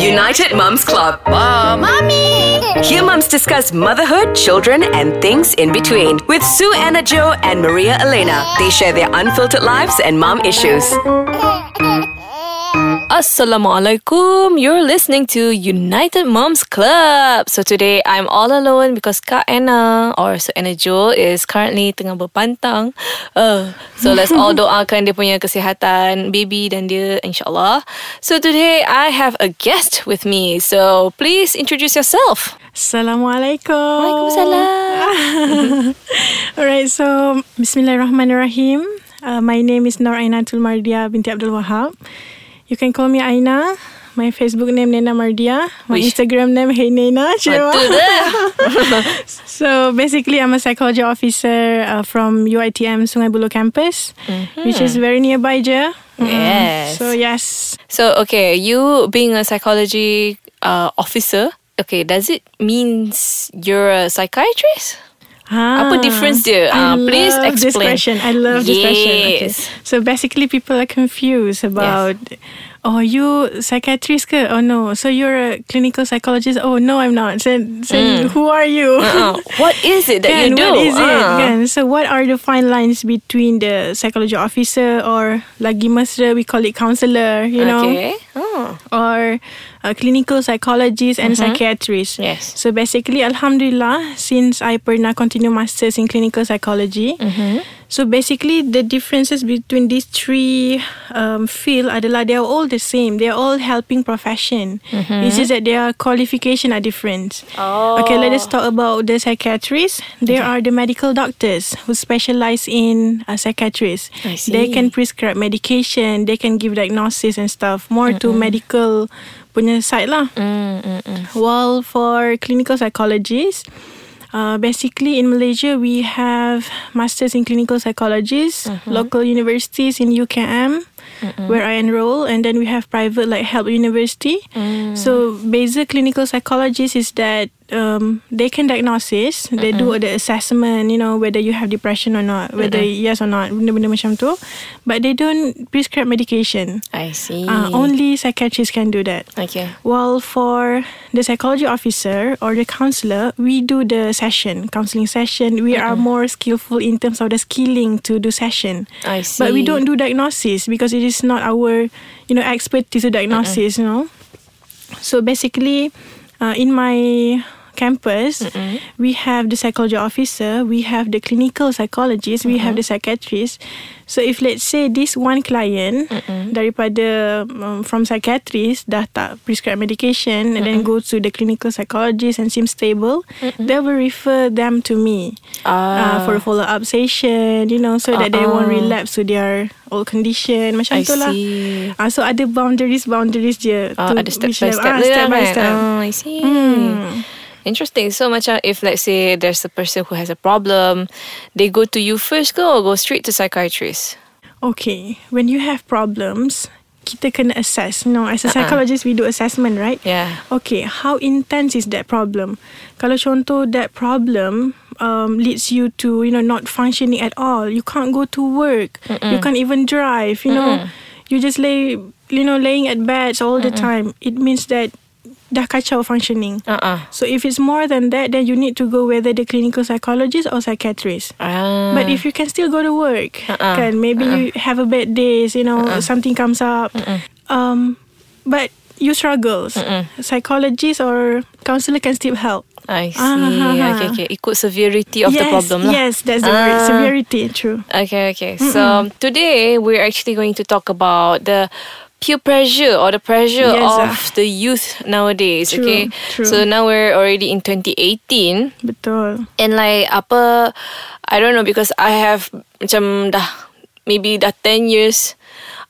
United Mums Club. Mom. Mommy. Here mums discuss motherhood, children, and things in between. With Sue Anna Joe and Maria Elena. They share their unfiltered lives and mom issues. Assalamualaikum. You're listening to United Moms Club. So today I'm all alone because Kak Anna or so Anna Jo is currently tengah berpantang. Uh, so let's all doakan dia punya kesihatan baby dan dia insyaAllah. So today I have a guest with me. So please introduce yourself. Assalamualaikum. Waalaikumsalam. Alright, so Bismillahirrahmanirrahim. Uh, my name is Nur Ainatul Mardia binti Abdul Wahab. You can call me Aina. My Facebook name Nena Mardia. My. Instagram name Hey Nena. Cuma. Betul dah. So basically, I'm a psychology officer uh, from UITM Sungai Buloh campus, which is very nearby je. Mm. Yes. So yes, So okay, you being a psychology uh, officer, okay, does it means you're a psychiatrist? Ah, Apa difference dia? I Ah, please love this explain. question. I love this question. Okay. Yes. So basically, people are confused about. Oh, you psychiatrist ke? Oh no. So you're a clinical psychologist? Oh no, I'm not. So, so who are you? Uh, what is it that Kan, you do? What is it? Ah. Kan? So what are the fine lines between the psychology officer or lagi mesra we call it counselor, you know, Okay. Oh. or a clinical psychologist and psychiatrist. Yes. So basically, Alhamdulillah, since I pernah continue masters in clinical psychology, so basically the differences between these three um, field adalah they are all the same. They are all helping profession. It's just that their qualification are different. Oh. Okay, let us talk about the psychiatrists. There are the medical doctors who specialize in uh, psychiatrists. I see. They can prescribe medication. They can give diagnosis and stuff. More to medical punya side lah. Mm, mm, mm. While for clinical psychologists, uh, basically in Malaysia we have masters in clinical psychologists, local universities in UKM. Where I enroll, and then we have private like Help University. So, basic clinical psychologist is that um, they can diagnosis, they do the assessment, you know, whether you have depression or not, whether yes or not, benda-benda macam tu. But they don't prescribe medication. I see. Uh, only psychiatrists can do that. Okay. Well, for the psychology officer or the counselor, we do the session, counseling session. We are more skillful in terms of the skilling to do session. I see. But we don't do diagnosis because it is not our, you know, expertise to diagnosis, you know. So basically, uh, in my campus, we have the psychology officer, we have the clinical psychologist, we have the psychiatrist. So if let's say this one client daripada um, from psychiatrist dah tak prescribe medication and then go to the clinical psychologist and seems stable, they will refer them to me uh, for a follow up session, you know, so that they won't relapse to their old condition I macam tu lah. see. Ah, so ada boundaries boundaries je. Uh, to ada step by level- step. Ah, dia step lah by kan? step. Oh, I see. Hmm. Interesting. So macam if let's say there's a person who has a problem, they go to you first ke or go straight to psychiatrist? Okay, when you have problems, kita kena assess. You know, as a Uh-uh. psychologist, we do assessment, right? Yeah. Okay, how intense is that problem? Kalau contoh that problem um, leads you to, you know, not functioning at all. You can't go to work. You can't even drive. You know, you just lay, you know, laying at beds all the time. It means that dah kacau functioning. Uh-uh. So if it's more than that, then you need to go whether the clinical psychologist or psychiatrist. Ah. But if you can still go to work, Uh-uh. kan maybe you have a bad days, you know, something comes up. Mm, mm. Um, but you struggles. Mm, psychologist or counselor can still help. I see. Ha. okay, okay. Ikut severity of yes, the problem lah. Yes, that's the word. Severity, true. Okay, okay. So today we're actually going to talk about the peer pressure or the pressure Yes, of ah. the youth nowadays. True, okay. true. So now we're already in 2018 Betul. and like apa I don't know because I have macam dah maybe dah 10 years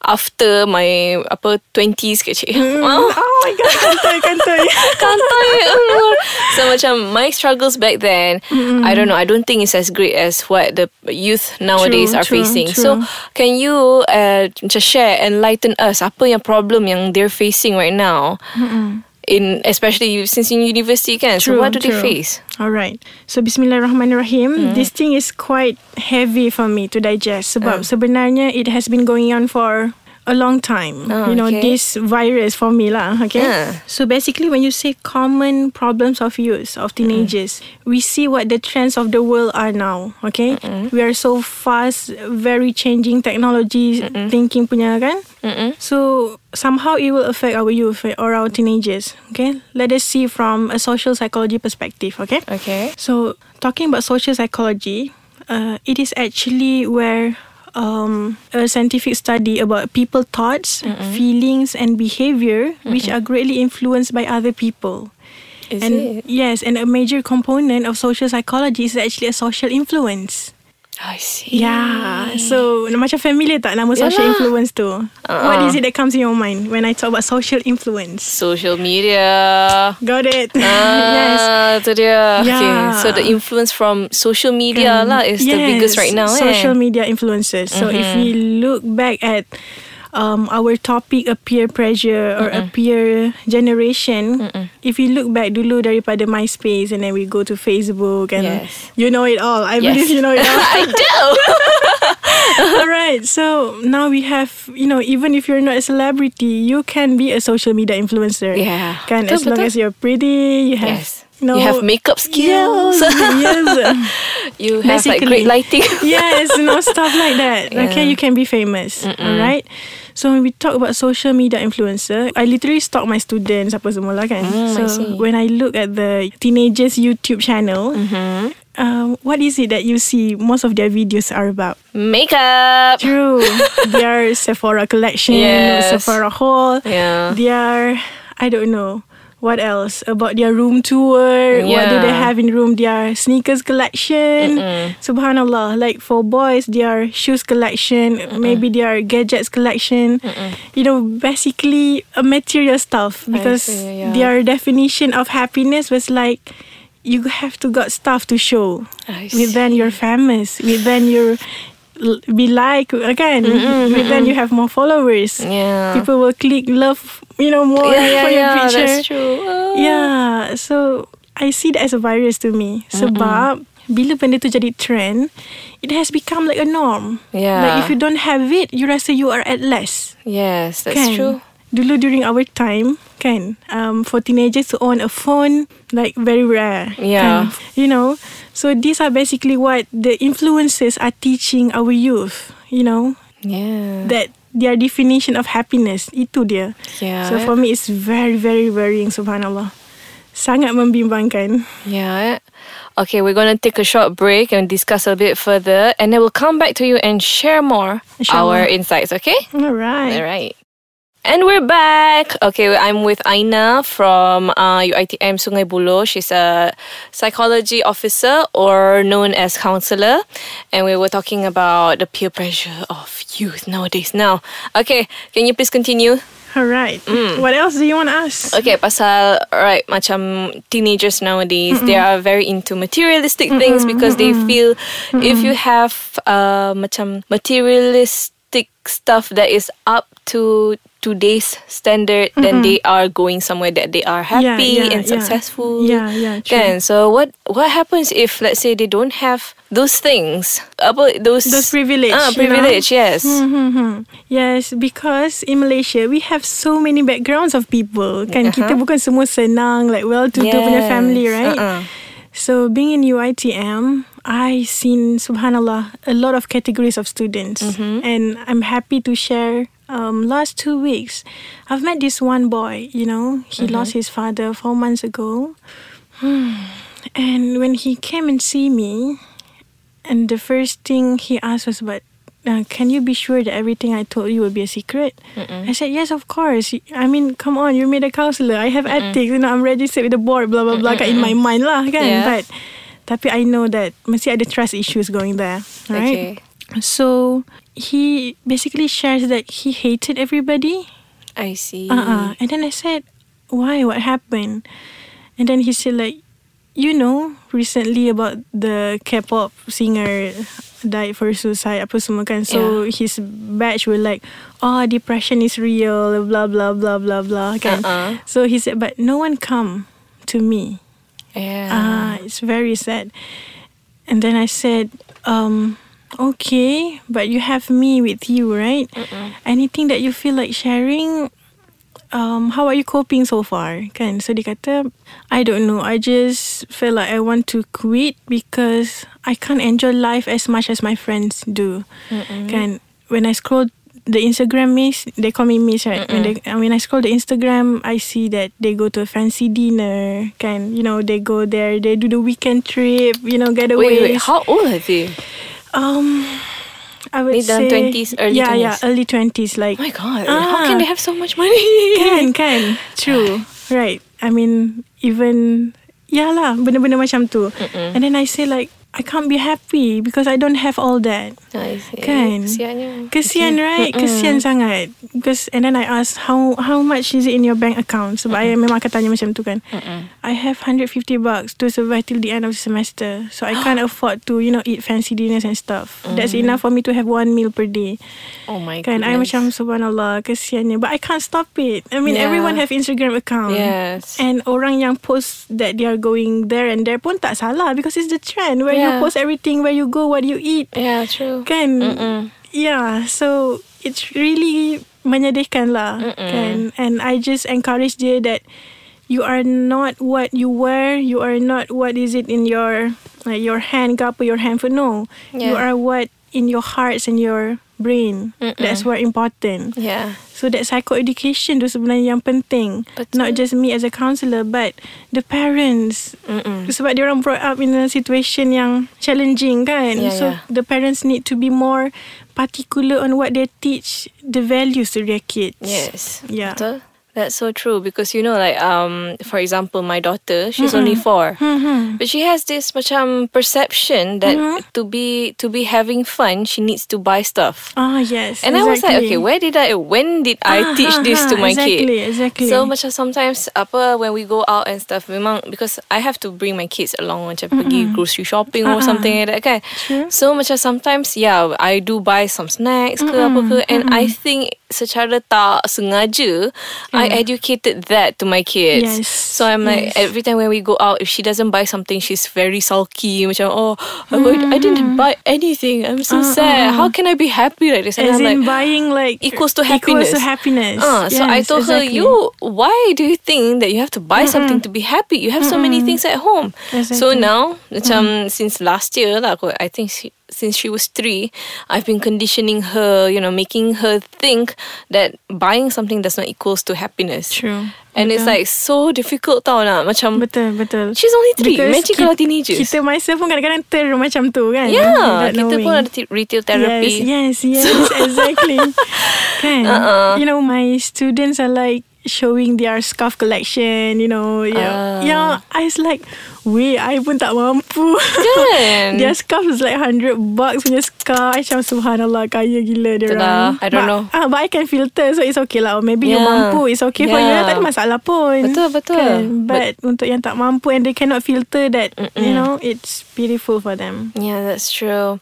after my apa 20s kecil. Oh, Oh my god, kantoi, kantoi. Kantoi So macam My struggles back then I don't know I don't think it's as great As what the youth Nowadays True, are true, facing. True. So Can you uh, Macam share Enlighten us Apa yang problem Yang they're facing right now In Especially Since in university kan So what do they face All right. So Bismillahirrahmanirrahim. Mm-hmm. This thing is quite heavy for me to digest sebab ah. sebenarnya it has been going on for a long time. Oh, you know, okay. this virus for me lah. Okay. Yeah. So basically, when you say common problems of youth, of teenagers, we see what the trends of the world are now. Okay. We are so fast, very changing technology thinking punya kan. So somehow it will affect our youth or our teenagers. Okay. Let us see from a social psychology perspective. Okay. Okay. So, talking about social psychology, uh, it is actually where um, a scientific study about people thoughts, feelings, and behavior, which are greatly influenced by other people. Is and it? yes, and a major component of social psychology is actually a social influence. I see. Yeah. So, macam familiar tak nama social Yalah. influence tu? What is it that comes in your mind when I talk about social influence? Social media. Got it. Ah, yes. tu dia. Okay, Yeah. so the influence from social media lah is the biggest right now. Social eh? media influencers. So if we look back at um, our topic a peer pressure or a peer generation, if we look back dulu daripada MySpace and then we go to Facebook and Yes. you know it all. I Yes. believe you know it all. I do. all right. So now we have, you know, even if you're not a celebrity, you can be a social media influencer. Yeah. Can Betul, as long betul. as you're pretty, you have Yes. You you have makeup skills. Yes, yes. you have like great lighting. yes, you know, stuff like that. Okay, you can be famous. All right. So when we talk about social media influencer, I literally stalk my students apa semua lah kan. Mm, I so see. when I look at the teenagers YouTube channel, Mm-hmm. um, what is it that you see most of their videos are about? Makeup. True. their Sephora collection, Yes. Sephora haul. Yeah. Their I don't know. What else about their room tour? What do they have in room? Their sneakers collection. Subhanallah. Like for boys, their shoes collection, maybe their gadgets collection. You know, basically a material stuff because see, yeah. their definition of happiness was like you have to got stuff to show. I With then you're famous. With then you're l- be like again. With then you have more followers. Yeah. People will click love, you know, more yeah, yeah, for your yeah, picture. that's true. Oh. Yeah, so I see that as a virus to me. Sebab bila benda tu jadi trend, it has become like a norm. Yeah. Like if you don't have it, you rasa you are at less. Yes, that's kan? true. Dulu during our time, kan, um, for teenagers to own a phone, like very rare. Yeah. Kan? You know, so these are basically what the influencers are teaching our youth. You know, Yeah. that their definition of happiness itu dia. Yeah. So for me, it's very, very worrying. Subhanallah, sangat membimbangkan. Yeah. Okay, we're going to take a short break and discuss a bit further, and then we'll come back to you and share more our Inshallah. insights, okay? All right. All right. And we're back. Okay, I'm with Aina from uh, UITM Sungai Buloh. She's a psychology officer or known as counselor. And we were talking about the peer pressure of youth nowadays. Now, okay, can you please continue? All right. Mm. What else do you want to ask? Okay, pasal right macam teenagers nowadays they are very into materialistic things because they feel if you have uh macam materialistic stuff that is up to today's standard then they are going somewhere that they are happy yeah, and successful. Yeah, yeah, true. Kan? So what what happens if let's say they don't have those things? Apa those Those privilege, Ah, you know? privilege, yes. Mm-hmm. Yes, because in Malaysia we have so many backgrounds of people. Kan kita bukan semua senang like well-to-do punya Yes. family, right? Uh-uh. So being in UITM, I seen subhanallah a lot of categories of students, Mm-hmm. and I'm happy to share. Um, last two weeks, I've met this one boy. You know, he Mm-hmm. lost his father four months ago, and when he came and see me, and the first thing he asked was about. Uh, can you be sure that everything I told you will be a secret? I said, yes, of course. I mean, come on, you're made a counselor. I have ethics, you know, I'm registered with the board, blah, blah, blah, in my mind lah, kan? Yeah. But, tapi I know that mesti ada trust issues going there, right? Okay. So, he basically shares that he hated everybody. I see. Uh-uh. And then I said, why? What happened? And then he said like, you know, recently about the K-pop singer died for suicide apa semua kan. So his batch were like, oh, depression is real, blah blah blah blah blah kan. Uh-uh. So he said, but no one come to me. Yeah. Ah, it's very sad. And then I said, um, okay, but you have me with you, right? Anything that you feel like sharing, um, how are you coping so far? Kan? So dia kata, I don't know. I just feel like I want to quit because I can't enjoy life as much as my friends do. Kan? When I scroll the Instagram miss, they call me miss, right? When they, uh, when I scroll the Instagram, I see that they go to a fancy dinner. Kan? You know, they go there, they do the weekend trip. You know, getaways. Wait, wait, how old are they? Um, I would Ni dalam say 20s, early yeah, yeah, 20s. early twenties. Like Oh my god, Ah. how can they have so much money? can, can, true, right. I mean, even yeah lah, benda-benda macam tu. And then I say like, I can't be happy because I don't have all that. I see. Kan? Kesiannya. Kesian right? Kesian sangat. Because And then I ask How how much is it in your bank account? Sebab I memang akan tanya macam tu kan. I have 150 bucks To survive till the end of the semester. So I can't afford to You know Eat fancy dinners and stuff. That's enough for me to have One meal per day. Oh my Kan? I macam Subhanallah Kesiannya. But I can't stop it. I mean Yeah. everyone have Instagram account. Yes. And orang yang post That they are going there and there pun tak salah Because it's the trend Where Yeah. you post everything Where you go What you eat. Yeah, true. Kan? Mm-mm. Yeah So It's really Menyedihkan lah Kan? And I just encourage dia that You are not what you were You are not what is it in your like Your hand ke apa Your handphone. No. You are what In your hearts and your brain That's what important Yeah. So that psychoeducation tu sebenarnya yang penting. Betul. Not just me as a counsellor but the parents. Mm-mm. Sebab dia orang brought up in a situation yang challenging kan. Yeah, so yeah. the parents need to be more particular on what they teach the values to their kids. Yes. Yeah. Betul. That's so true because you know like um for example my daughter she's only 4 Mm-hmm. but she has this macam perception that to be to be having fun she needs to buy stuff Ah yes. and I was like okay where did I when did I Ah, teach this to ah, my kid exactly, Exactly. So macam sometimes apa when we go out and stuff memang because I have to bring my kids along macam pergi grocery shopping or Ah, ah. something like that kan. True. So macam sometimes yeah I do buy some snacks ke apa ke and I think secara tak sengaja I Mm. educated that to my kids. Yes, So I'm like yes. every time when we go out if she doesn't buy something she's very sulky macam oh I, I mm. didn't buy anything I'm so uh-uh. sad how can I be happy like this and As I'm in like buying like equals to Equals to happiness. happiness. Ah, so I Yes, told her, you, why do you think that you have to buy something to be happy? You have so many things at home. So Exactly. now, macam um, since last year aku- I think she, since she was three, I've been conditioning her, you know, making her think that buying something does not equals to happiness. True. And it's like so difficult tau nak macam Betul, betul. She's only three. Because Imagine ki- kalau teenagers. Kita myself pun kadang-kadang ter macam tu kan. yeah, kita pun ada t- retail therapy. Yes, yes, yes, exactly. kan? Uh-uh. You know, my students are like showing their scarf collection, you know. Yeah. Ah. Yeah, I was like, wait, I pun tak mampu. Kan? their scarf is like 100 bucks punya scarf. I macam subhanallah, kaya gila dia orang. I don't but, know. Ah, but I can filter, so it's okay lah. Or maybe you Yeah. mampu, it's okay for you. Yeah. Tak ada masalah pun. Betul, betul. Kan? But, untuk yang tak mampu and they cannot filter that, you know, it's beautiful for them. Yeah, that's true.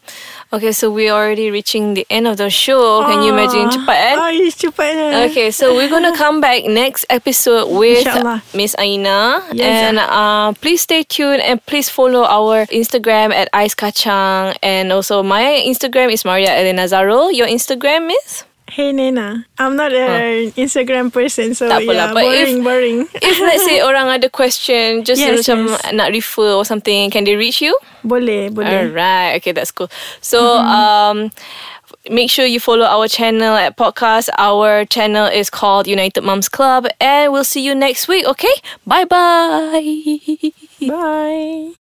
Okay, so we're already reaching the end of the show. Can you imagine ah, cepat eh? ah, kan? Ay, cepatnya. Eh? Okay, so we're gonna come back next episode with Miss Aina, Yes, and uh, please stay tuned and please follow our Instagram at Ice Kacang, and also my Instagram is Maria Elena Zaro. Your Instagram is? Hey Nena, I'm not an Instagram person, so Tak yeah, apalah, but if- boring, boring. If let's say orang ada question, just Yes, macam yes. nak refer or something, can they reach you? boleh, boleh. Alright, okay, that's cool. So, um, make sure you follow our channel at podcast. Our channel is called United Moms Club, and we'll see you next week. Okay, bye bye. Bye.